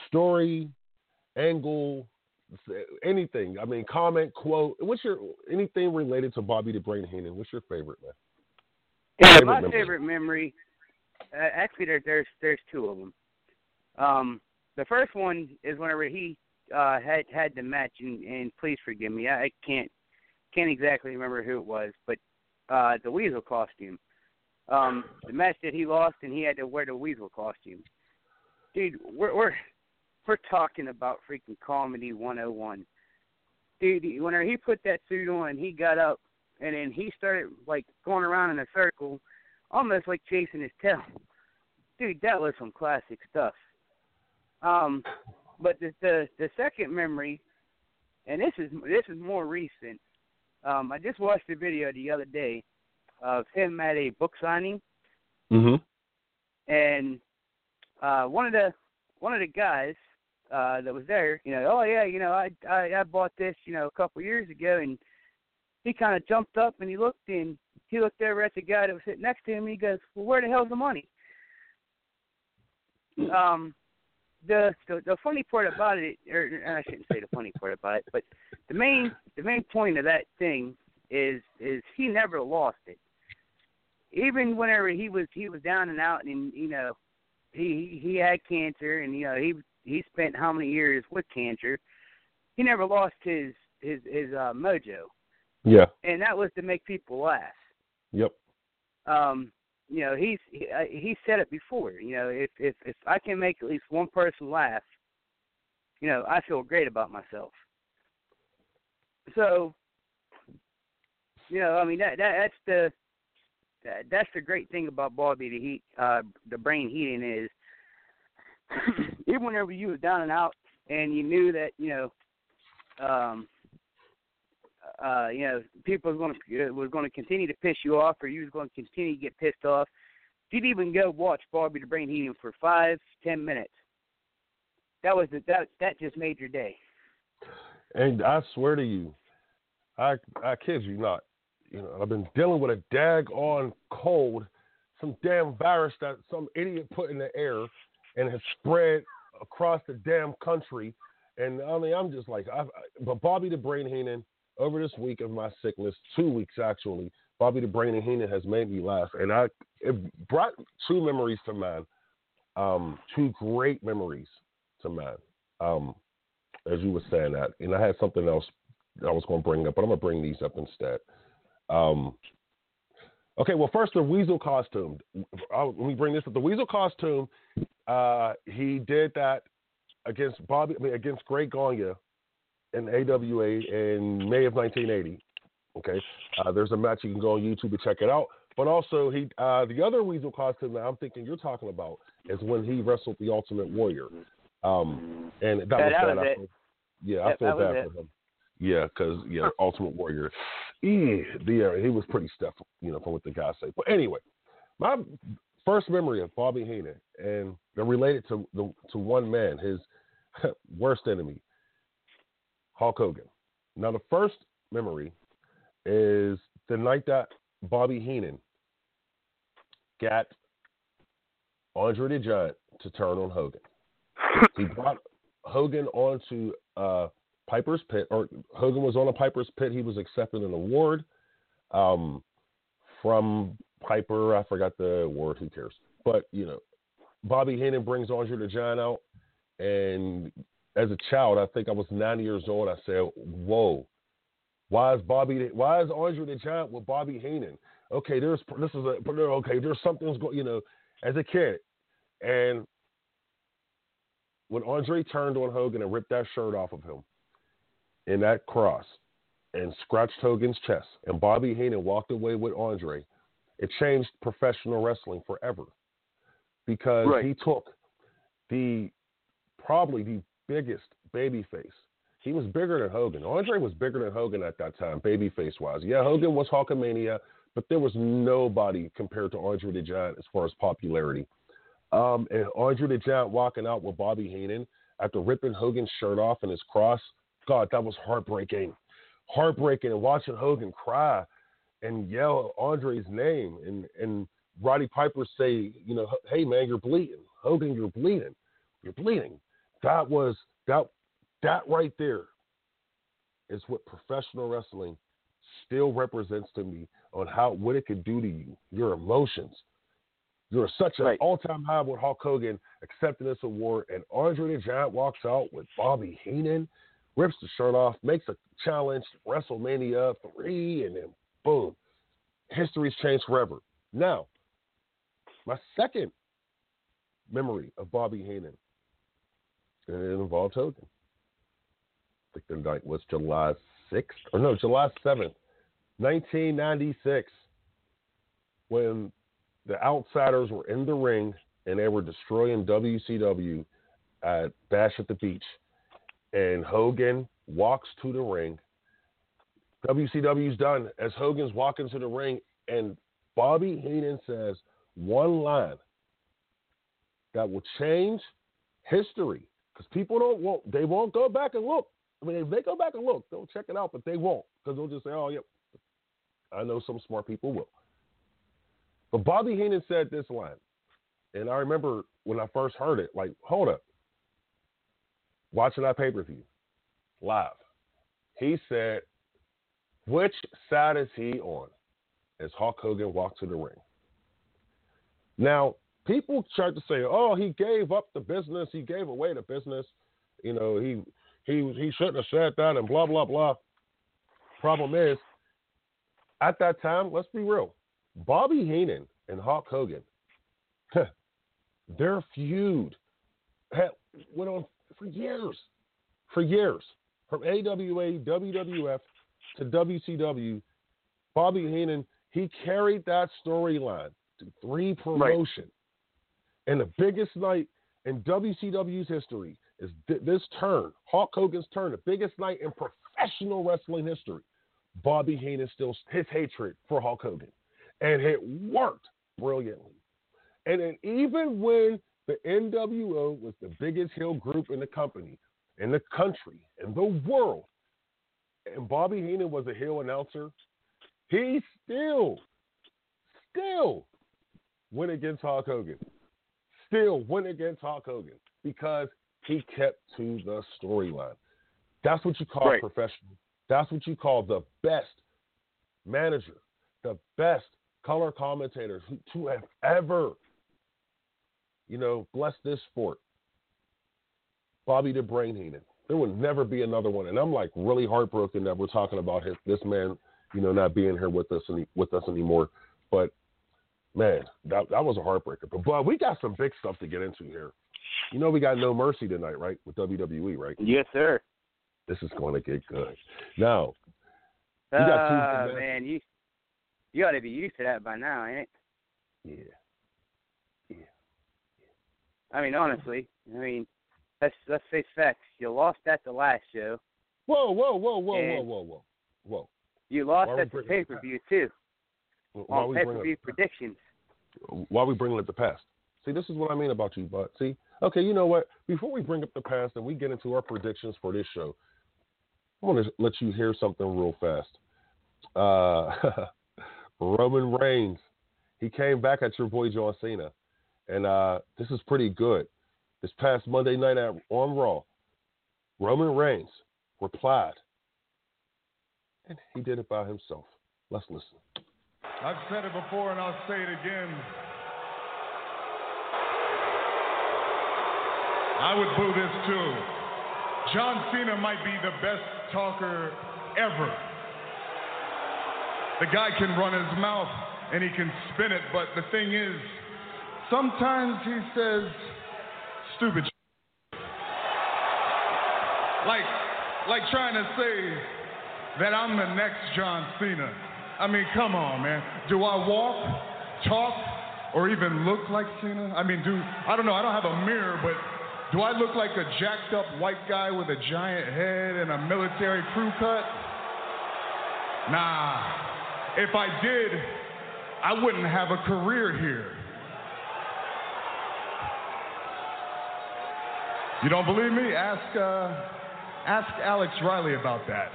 story, angle, anything? I mean, comment, quote. What's your anything related to Bobby the Brain Heenan? What's your favorite, man? Yeah, Favorite my memory. favorite memory. Uh, actually, there, there's there's two of them. Um, the first one is whenever he uh, had had the match, and, and please forgive me, I, I can't can't exactly remember who it was, but uh, the Weasel costume. Um, the match that he lost, and he had to wear the Weasel costume. Dude, we're we're we're talking about freaking comedy 101. Dude, he- whenever he put that suit on, he got up and then he started like going around in a circle, almost like chasing his tail. Dude, that was some classic stuff. Um, but the the, the second memory, and this is this is more recent. Um, I just watched a video the other day of him at a book signing, Mm-hmm. and uh, one of the one of the guys uh, that was there, you know, oh yeah, you know, I I, I bought this, you know, a couple years ago, and he kind of jumped up and he looked and he looked over at the guy that was sitting next to him. and He goes, "Well, where the hell's the money?" Um, the the, the funny part about it, or I shouldn't say the funny part about it, but the main the main point of that thing is is he never lost it. Even whenever he was he was down and out, and you know, he he had cancer, and you know he he spent how many years with cancer. He never lost his his his uh, mojo, Yeah. and that was to make people laugh. Yep. Um, you know, he's he, uh, he said it before. You know, if if if I can make at least one person laugh, you know, I feel great about myself. So, you know, I mean that that that's the that, that's the great thing about Bobby the Heat, uh, the brain Heenan is even whenever you were down and out and you knew that you know, um, uh, you know, people was going to was going to continue to piss you off, or you was going to continue to get pissed off. You'd even go watch Barbie the Brain Heenan for five, ten minutes. That was the, that that just made your day. And I swear to you, I I kid you not. You know, I've been dealing with a dag on cold, some damn virus that some idiot put in the air and has spread across the damn country. And I mean, I'm just like, I, but Bobby the Brain Heenan over this week of my sickness, two weeks actually, Bobby the Brain Heenan has made me laugh, and I it brought two memories to mind, um, two great memories to mind. Um, as you were saying that, and I had something else I was going to bring up, but I'm going to bring these up instead. Um, okay, well, first the Weasel costume. I'll, let me bring this up. The Weasel costume. Uh, he did that against Bobby, I mean, against Greg Gagne in AWA in May of 1980. Okay, uh, there's a match you can go on YouTube to check it out. But also, he uh, the other Weasel costume that I'm thinking you're talking about is when he wrestled the Ultimate Warrior, um, and that Yeah, was that was I it. feel- yeah, I feel bad for him. Yeah, because yeah, Ultimate Warrior, eh, the he was pretty stiff, you know, from what the guys say. But anyway, my first memory of Bobby Heenan, and they're related to the to one man, his worst enemy, Hulk Hogan. Now, the first memory is the night that Bobby Heenan got Andre the Giant to turn on Hogan. He brought Hogan onto uh, Piper's Pit, or Hogan was on a Piper's Pit. He was accepting an award um, from Piper. I forgot the award. Who cares? But you know, Bobby Heenan brings Andre the Giant out, and as a child, I think I was nine years old. I said, "Whoa, why is Bobby? Why is Andre the Giant with Bobby Heenan? Okay, there's this is a okay. There's something's going. You know, as a kid, and when Andre turned on Hogan and ripped that shirt off of him in that cross and scratched Hogan's chest, and Bobby Heenan walked away with Andre, it changed professional wrestling forever because Right. he took the probably the biggest baby face. He was bigger than Hogan. Andre was bigger than Hogan at that time, babyface wise. Yeah, Hogan was Hulkamania, but there was nobody compared to Andre the Giant as far as popularity. Um, and Andre the Giant walking out with Bobby Heenan after ripping Hogan's shirt off and his cross. God, that was heartbreaking. Heartbreaking. And watching Hogan cry and yell Andre's name and, and Roddy Piper say, you know, hey man, you're bleeding. Hogan, you're bleeding. You're bleeding. That was that that right there is what professional wrestling still represents to me on how what it could do to you, your emotions. You're such an all-time high with Hulk Hogan accepting this award, and Andre the Giant walks out with Bobby Heenan, rips the shirt off, makes a challenge, WrestleMania three, and then boom, history's changed forever. Now, my second memory of Bobby Heenan, it involved Hogan. I think the night was July 6th, or no, July 7th, 1996, when the Outsiders were in the ring and they were destroying WCW at Bash at the Beach. And Hogan walks to the ring. WCW's done. As Hogan's walking to the ring, and Bobby Heenan says one line that will change history because people don't want they won't go back and look. I mean, if they go back and look, they'll check it out, but they won't because they'll just say, "Oh, yep." I know some smart people will. But Bobby Heenan said this line, and I remember when I first heard it, like, hold up, watching that pay per view live. He said, "Which side is he on?" As Hulk Hogan walked to the ring. Now, people tried to say, "Oh, he gave up the business. He gave away the business. You know, he he he shouldn't have said that." And blah blah blah. Problem is, at that time, let's be real. Bobby Heenan and Hulk Hogan, their feud had, went on for years, for years, from AWA, WWF to WCW. Bobby Heenan, he carried that storyline to three promotion. And the biggest night in WCW's history is th- this turn, Hulk Hogan's turn, the biggest night in professional wrestling history. Bobby Heenan still his hatred for Hulk Hogan, and it worked brilliantly. And then even when the NWO was the biggest heel group in the company, in the country, in the world, and Bobby Heenan was a heel announcer, he still, still went against Hulk Hogan. Still went against Hulk Hogan because He kept to the storyline. That's what you call Right. professional. That's what you call the best manager, the best color commentators who, to have ever, you know, bless this sport. Bobby the Brain Heenan. There will never be another one, and I'm like really heartbroken that we're talking about his, this man, you know, not being here with us any, with us anymore. But man, that that was a heartbreaker. But but we got some big stuff to get into here. You know, we got No Mercy tonight, right? With WWE, right? Yes, sir. This is going to get good. Now, you got two Uh, man, you you ought to be used to that by now, ain't it? Yeah. I mean, honestly, I mean, let's let's face facts. You lost at the last show. Whoa, whoa, whoa, whoa, whoa, whoa, whoa, whoa. You lost Why at the pay per view too. Why On pay per view predictions. Why we bringing up the past? See, this is what I mean about you, but see, okay, you know what? Before we bring up the past and we get into our predictions for this show, I want to let you hear something real fast. Uh, Roman Reigns, he came back at your boy John Cena, and uh, this is pretty good. This past Monday night at, on Raw, Roman Reigns replied, and he did it by himself. Let's listen. I've said it before and I'll say it again. I would boo this too. John Cena might be the best talker ever. The guy can run his mouth and he can spin it, but the thing is, sometimes he says stupid sh- like like trying to say that I'm the next John Cena. I mean, come on, man. Do I walk, talk, or even look like Cena? I mean, do I don't know. I don't have a mirror, but do I look like a jacked up white guy with a giant head and a military crew cut? Nah. If I did, I wouldn't have a career here. You don't believe me? Ask uh, ask Alex Riley about that.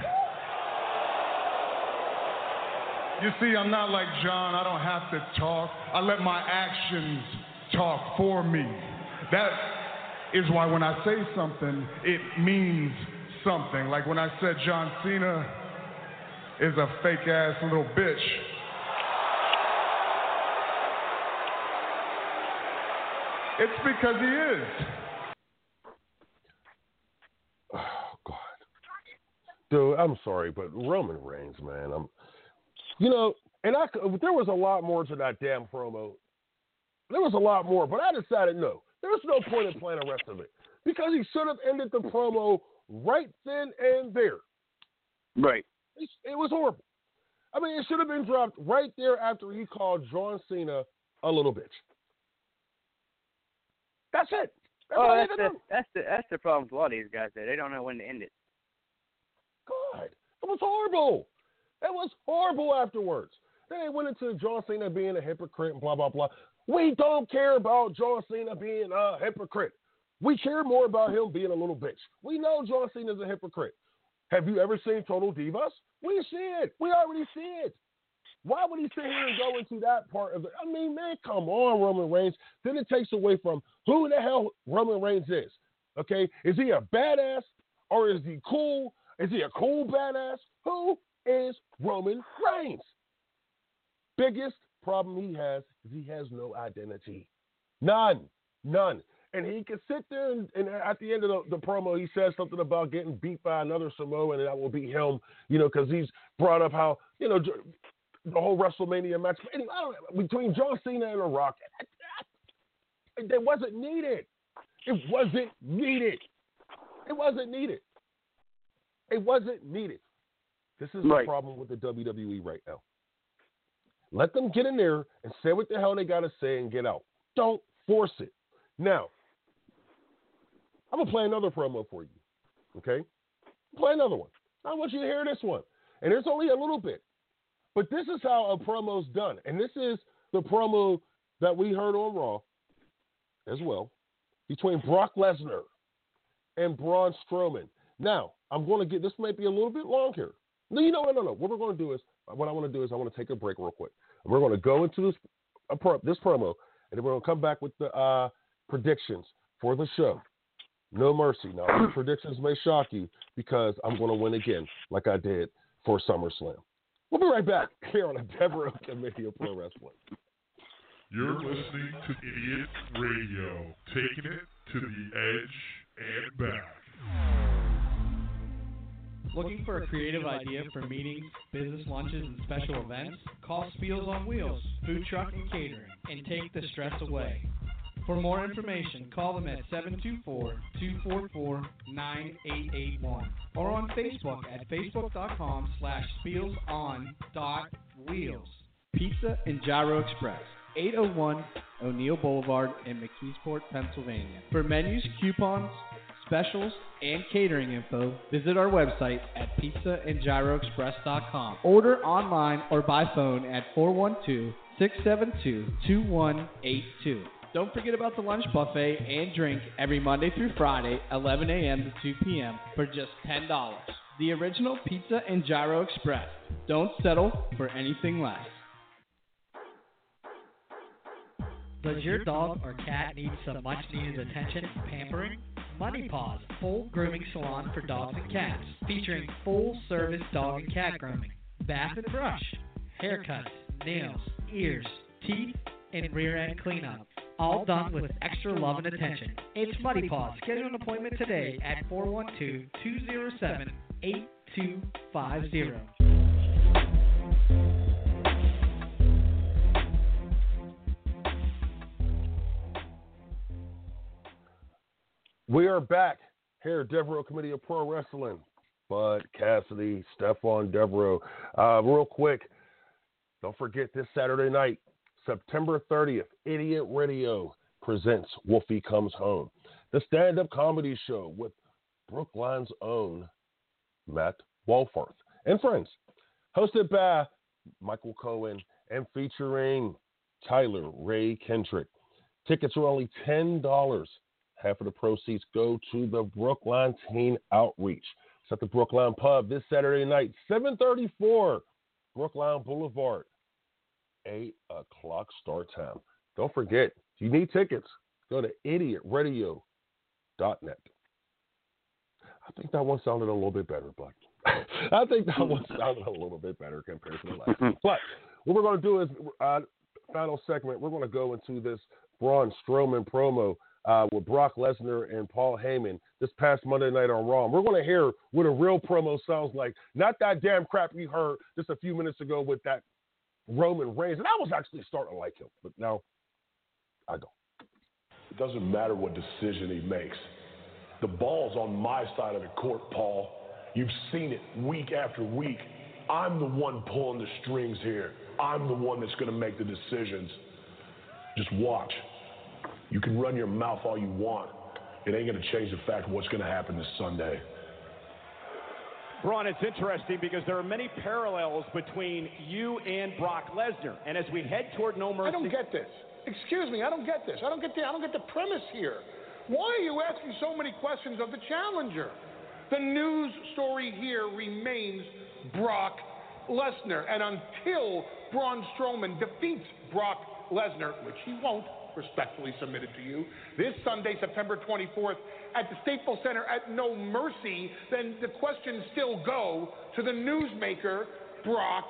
You see, I'm not like John. I don't have to talk. I let my actions talk for me. That is why when I say something, it means something. Like when I said John Cena is a fake ass little bitch. It's because he is. Dude, I'm sorry, but Roman Reigns, man, I'm, you know, and I there was a lot more to that damn promo. There was a lot more, but I decided no, there's no point in playing the rest of it because he should have ended the promo right then and there. Right. It, it was horrible. I mean, it should have been dropped right there after he called John Cena a little bitch. That's it. That's oh, that's the, that's the that's the problem with a lot of these guys. There, they don't know when to end it. God, it was horrible. It was horrible afterwards. Then they went into John Cena being a hypocrite and blah blah blah. We don't care about John Cena being a hypocrite. We care more about him being a little bitch. We know John Cena's a hypocrite. Have you ever seen Total Divas? We see it. We already see it. Why would he sit here and go into that part of it? I mean, man, come on, Roman Reigns. Then it takes away from who the hell Roman Reigns is. Okay? Is he a badass or is he cool? Is he a cool badass? Who is Roman Reigns? Biggest problem he has is he has no identity. None. None. And he can sit there and, and at the end of the, the promo, he says something about getting beat by another Samoan, and that will be him, you know, because he's brought up how, you know, the whole WrestleMania match. Anyway, between John Cena and The Rock, it wasn't needed. It wasn't needed. It wasn't needed. It wasn't needed. This is Right. the problem with the WWE right now. Let them get in there and say what the hell they got to say and get out. Don't force it. Now, I'm gonna play another promo for you. Okay, play another one. I want you to hear this one, and there's only a little bit, but this is how a promo's done, and this is the promo that we heard on Raw as well between Brock Lesnar and Braun Strowman. Now, I'm going to get this might be a little bit long here. No, you know, no, no, no. What we're going to do is, what I want to do is, I want to take a break real quick. We're going to go into this a pro, this promo, and then we're going to come back with the uh, predictions for the show. No mercy. Now, these predictions may shock you because I'm going to win again, like I did for SummerSlam. We'll be right back here on the Devereux Committee Pro Wrestling. You're listening to Idiot Radio, taking it to the edge and back. Looking for a creative idea for meetings, business lunches, and special events? Call Spiels on Wheels, Food Truck and Catering, and take the stress away. For more information, call them at 724-244-9881 or on Facebook at facebook.com slash spielson.wheels. Pizza and Gyro Express, 801 O'Neil Boulevard in McKeesport, Pennsylvania. For menus, coupons, specials, and catering info, visit our website at pizzaandgyroexpress.com. Order online or by phone at 412 672 2182. Don't forget about the lunch buffet and drink every Monday through Friday, 11 a.m. to 2 p.m. for just $10. The original Pizza and Gyro Express. Don't settle for anything less. Does your dog or cat need some much needed attention pampering? Muddy Paws, full grooming salon for dogs and cats, featuring full service dog and cat grooming, bath and brush, haircuts, nails, ears, teeth, and rear end cleanup. All done with extra love and attention. It's Muddy Paws. Schedule an appointment today at 412 207 8250. We are back here at Devereux Committee of Pro Wrestling. Bud Cassidy, Stephon Devereux. Uh, real quick, don't forget this Saturday night, September 30th, Idiot Radio presents Wolfie Comes Home, the stand up comedy show with Brookline's own Matt Walfarth and friends. Hosted by Michael Cohen and featuring Tyler Ray Kendrick. Tickets are only $10. Half of the proceeds go to the Brookline Teen Outreach. It's at the Brookline Pub this Saturday night, 734 Brookline Boulevard. 8 o'clock start time. Don't forget, if you need tickets, go to idiotradio.net. I think that one sounded a little bit better, but I think that one sounded a little bit better compared to the last. one. but what we're going to do is, uh, final segment, we're going to go into this Braun Strowman promo uh, with Brock Lesnar and Paul Heyman this past Monday night on Raw. And we're going to hear what a real promo sounds like. Not that damn crap we heard just a few minutes ago with that Roman Reigns. And I was actually starting to like him, but now I don't. It doesn't matter what decision he makes. The ball's on my side of the court, Paul. You've seen it week after week. I'm the one pulling the strings here. I'm the one that's going to make the decisions. Just watch. You can run your mouth all you want. It ain't going to change the fact of what's going to happen this Sunday. Braun, it's interesting because there are many parallels between you and Brock Lesnar. And as we head toward No Mercy. I don't get this. Excuse me, I don't get this. I don't get the I don't get the premise here. Why are you asking so many questions of the challenger? The news story here remains Brock Lesnar. And until Braun Strowman defeats Brock Lesnar, which he won't, respectfully submitted to you, this Sunday, September 24th, at the Staples Center at No Mercy, then the questions still go to the newsmaker, Brock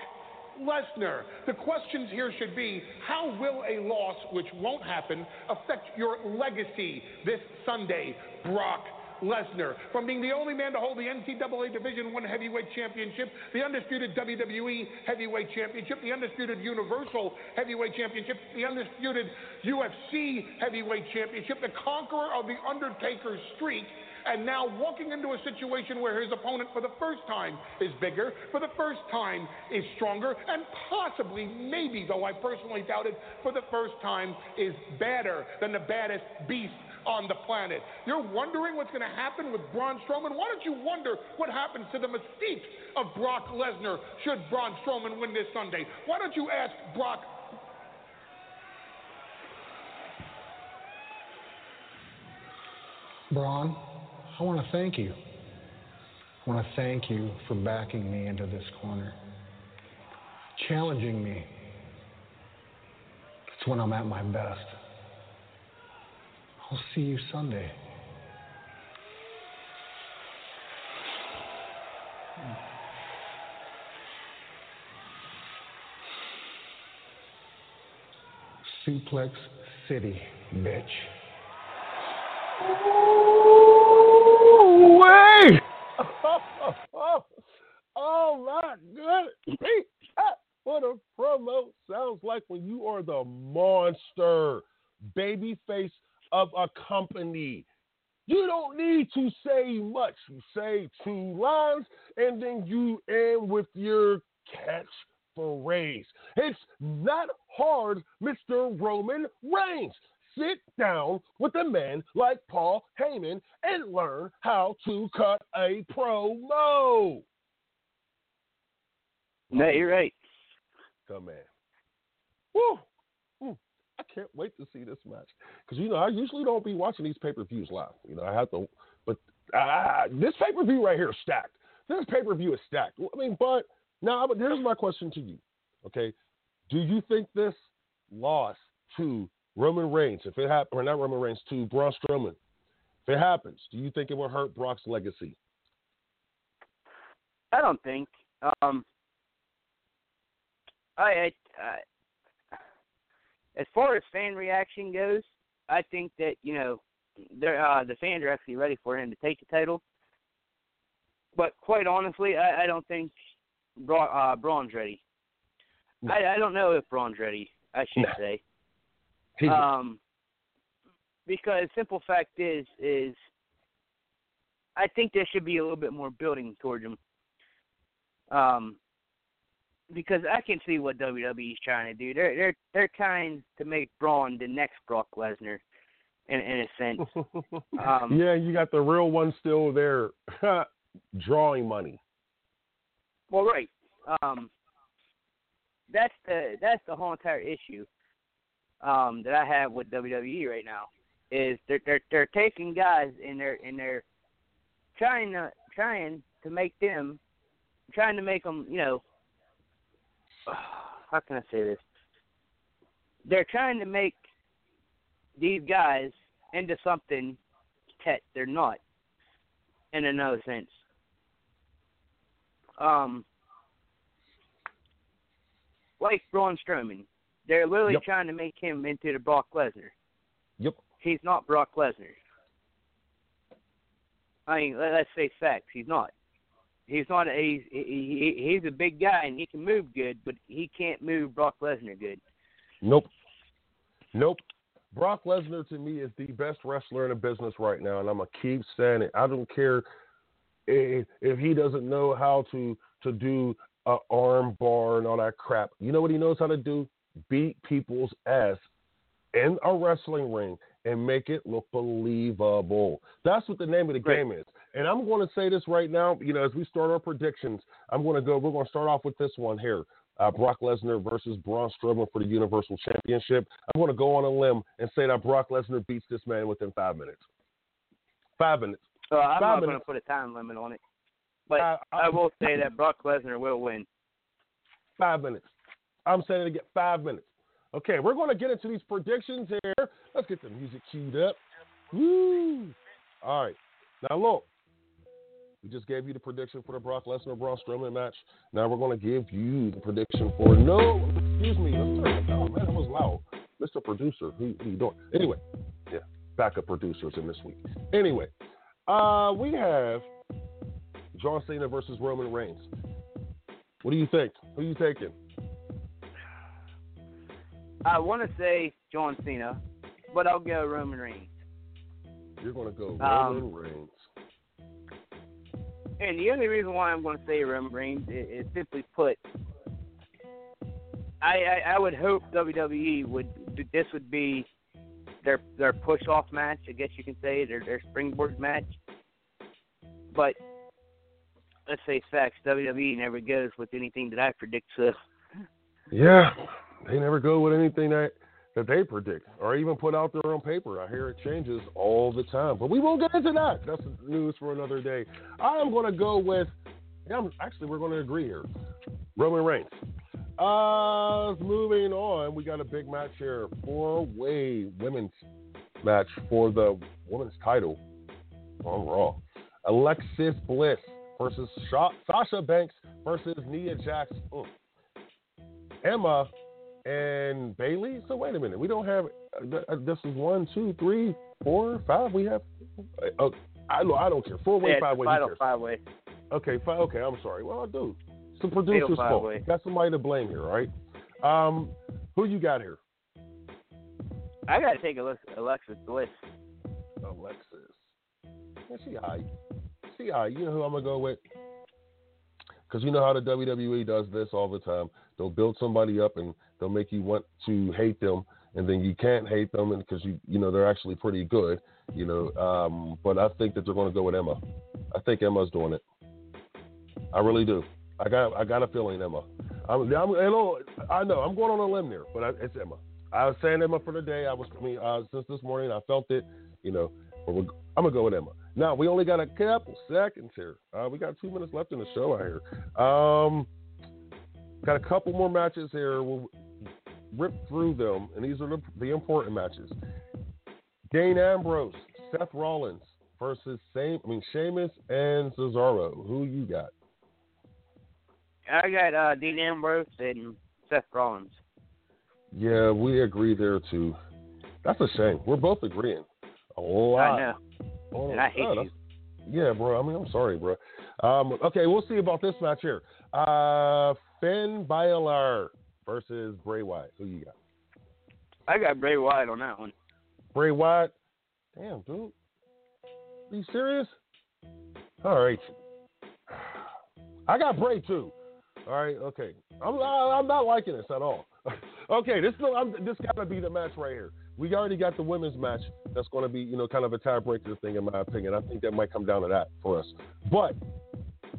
Lesnar. The questions here should be how will a loss, which won't happen, affect your legacy this Sunday, Brock Lesnar? From being the only man to hold the NCAA Division One Heavyweight Championship, the undisputed WWE Heavyweight Championship, the undisputed Universal Heavyweight Championship, the undisputed UFC Heavyweight Championship, the conqueror of the Undertaker's streak and now walking into a situation where his opponent for the first time is bigger, for the first time is stronger, and possibly, maybe, though I personally doubt it, for the first time is badder than the baddest beast on the planet. You're wondering what's going to happen with Braun Strowman? Why don't you wonder what happens to the mystique of Brock Lesnar should Braun Strowman win this Sunday? Why don't you ask Brock Braun, I want to thank you. I want to thank you for backing me into this corner, challenging me. It's when I'm at my best. I'll see you Sunday. Suplex City, bitch. Oh, oh, oh my goodness! What a promo sounds like when you are the monster, babyface of a company. You don't need to say much. You say two lines and then you end with your catchphrase. It's not hard, Mr. Roman Reigns. Sit down with a man like Paul Heyman and learn how to cut a promo. No, you're right. Come man. Woo! Can't wait to see this match because you know I usually don't be watching these pay per views live. You know I have to, but uh, this pay per view right here is stacked. This pay per view is stacked. I mean, but now here's my question to you. Okay, do you think this loss to Roman Reigns, if it happens, or not Roman Reigns, to Braun Strowman, if it happens, do you think it will hurt Brock's legacy? I don't think. Um, I, I as far as fan reaction goes, I think that you know, they're, uh, the fans are actually ready for him to take the title. But quite honestly, I, I don't think Bra- uh, Braun's ready. No. I, I don't know if Braun's ready. I should No. say. He's- Um, because simple fact is is I think there should be a little bit more building towards him. Um, because I can see what WWE's trying to do. They're they're they're trying to make Braun the next Brock Lesnar, in in a sense. Um, yeah, you got the real one still there, drawing money. Well, right. Um, that's the that's the whole entire issue um, that I have with WWE right now is they're they're they're taking guys and they're and they're trying to trying to make them trying to make them you know how can I say this? They're trying to make these guys into something that they're not in another sense. Um, like Braun Strowman, they're literally Yep. trying to make him into the Brock Lesnar. Yep. He's not Brock Lesnar. I mean, let- let's face facts. He's not. He's not. A, he's he, he, he's a big guy and he can move good, but he can't move Brock Lesnar good. Nope. Nope. Brock Lesnar to me is the best wrestler in the business right now, and I'm gonna keep saying it. I don't care if, if he doesn't know how to to do a arm bar and all that crap. You know what he knows how to do? Beat people's ass in a wrestling ring and make it look believable. That's what the name of the game is. And I'm going to say this right now. You know, as we start our predictions, I'm going to go. We're going to start off with this one here. Uh, Brock Lesnar versus Braun Strowman for the Universal Championship. I'm going to go on a limb and say that Brock Lesnar beats this man within five minutes. Five minutes. So I'm Five not going to put a time limit on it, but Uh, I will say that Brock Lesnar will win. Five minutes. I'm saying to get Five minutes. Okay, we're going to get into these predictions here. Let's get the music queued up. Woo! All right. Now look, we just gave you the prediction for the Brock Lesnar Braun Strowman match. Now we're going to give you the prediction for no. Excuse me. Let's turn it down, man. That was loud. Mr. Producer, who, who you doing? Anyway, yeah, backup producers in this week. Anyway, uh, we have John Cena versus Roman Reigns. What do you think? Who you taking? I want to say John Cena, but I'll go Roman Reigns. You're going to go Um, Roman Reigns. And the only reason why I'm going to say Roman Reigns is, is simply put, I, I I would hope WWE would this would be their their push off match, I guess you can say, their their springboard match. But let's face facts, WWE never goes with anything that I predict. So Yeah, they never go with anything that that they predict or even put out there on paper. I hear it changes all the time, but we won't get into that. That's news for another day. I'm going to go with. I'm, actually, we're going to agree here. Roman Reigns. Uh, moving on, we got a big match here. Four-way women's match for the women's title on Raw. Alexis Bliss versus Sha- Sasha Banks versus Nia Jax. Mm. Emma and Bayley. So wait a minute, we don't have. Uh, this is one, two, three, four, five. We have. Uh, I know. I don't care. Four way, yeah, five way. Final five way. Okay, five, okay. I'm sorry. Well, I do. It's the producer's fault. way. Got somebody to blame here, right? Um, who you got here? I gotta take a look. Alexis Bliss. Alexis. Yeah, she high. She high. You know who I'm gonna go with? Because you know how the WWE does this all the time. They'll build somebody up and they'll make you want to hate them, and then you can't hate them, because you you know they're actually pretty good. You know, um, but I think that they're going to go with Emma. I think Emma's doing it. I really do. I got I got a feeling Emma. I'm, I'm I know I know I'm going on a limb there, but I, it's Emma. I was saying Emma for the day. I was I mean uh, since this morning I felt it. You know, but I'm gonna go with Emma. Now we only got a couple seconds here. Uh, we got two minutes left in the show out here. Um, got a couple more matches here. We'll rip through them, and these are the, the important matches. Dean Ambrose, Seth Rollins versus same I mean Sheamus and Cesaro. Who you got? I got uh, Dean Ambrose and Seth Rollins. Yeah, we agree there too. That's a shame. We're both agreeing. A lot. I know. Oh, and I hate oh, you. Yeah, bro. I mean, I'm sorry, bro. Um, okay, we'll see about this match here. Uh, Finn Balor versus Bray Wyatt. Who you got? I got Bray Wyatt on that one. Bray Wyatt. Damn, dude. Are you serious? All right. I got Bray too. All right. Okay. I'm not, I'm not liking this at all. okay. This I'm, this got to be the match right here. We already got the women's match. That's going to be you know kind of a tiebreaker thing in my opinion. I think that might come down to that for us. But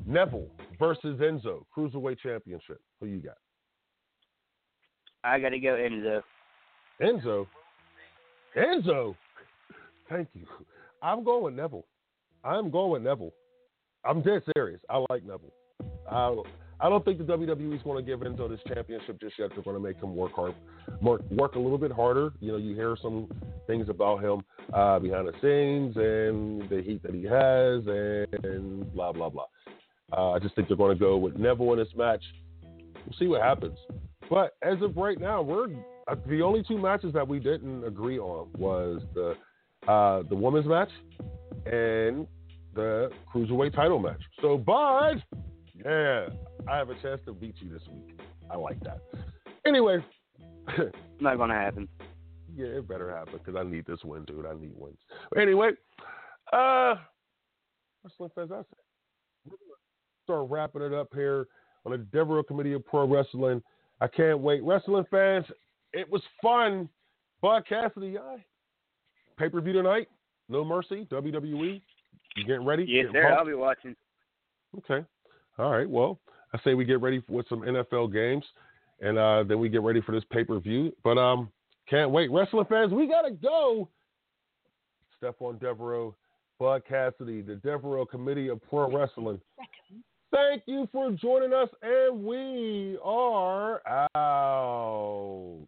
Neville versus Enzo cruiserweight championship. Who you got? I got to go Enzo. Enzo. Enzo. Thank you. I'm going with Neville. I'm going with Neville. I'm dead serious. I like Neville. I, I don't think the WWE is going to give Enzo this championship just yet. They're going to make him work hard, work, work a little bit harder. You know, you hear some things about him uh, behind the scenes and the heat that he has and blah blah blah. Uh, I just think they're going to go with Neville in this match. We'll see what happens. But as of right now, we're uh, the only two matches that we didn't agree on was the uh, the women's match and the cruiserweight title match. So, Bud, yeah, I have a chance to beat you this week. I like that. Anyway, Not gonna happen. yeah, it better happen because I need this win, dude. I need wins. Anyway, uh, wrestling fans, that's it. We're start wrapping it up here on the Devereux Committee of Pro Wrestling. I can't wait. Wrestling fans, it was fun. Bud Cassidy, I pay per view tonight. No Mercy, WWE. You getting ready? Yes, Getting sir. pumped? I'll be watching. Okay. All right. Well, I say we get ready with some NFL games, and uh, then we get ready for this pay per view. But um, can't wait, wrestling fans. We gotta go. Stephon Devereux, Bud Cassidy, the Devereux Committee of Pro Wrestling. Thank you for joining us, and we are out.